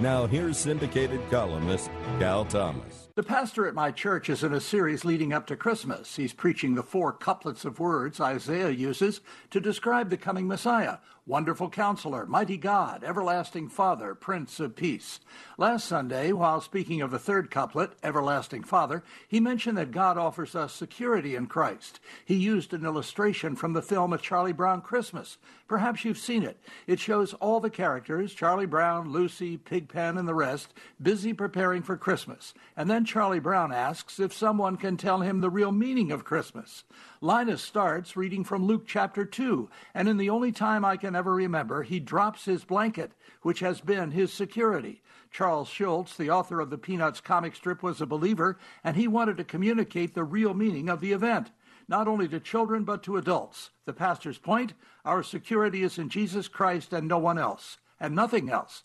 Now, here's syndicated columnist Cal Thomas. The pastor at my church is in a series leading up to Christmas. He's preaching the four couplets of words Isaiah uses to describe the coming Messiah Wonderful Counselor, Mighty God, Everlasting Father, Prince of Peace. Last Sunday, while speaking of the third couplet, Everlasting Father, he mentioned that God offers us security in Christ. He used an illustration from the film A Charlie Brown Christmas. Perhaps you've seen it. It shows all the characters, Charlie Brown, Lucy, Pigpen, and the rest, busy preparing for Christmas. And then Charlie Brown asks if someone can tell him the real meaning of Christmas. Linus starts reading from Luke chapter 2, and in the only time I can ever remember, he drops his blanket, which has been his security. Charles Schulz, the author of the Peanuts comic strip, was a believer, and he wanted to communicate the real meaning of the event, not only to children but to adults. The pastor's point our security is in Jesus Christ and no one else, and nothing else,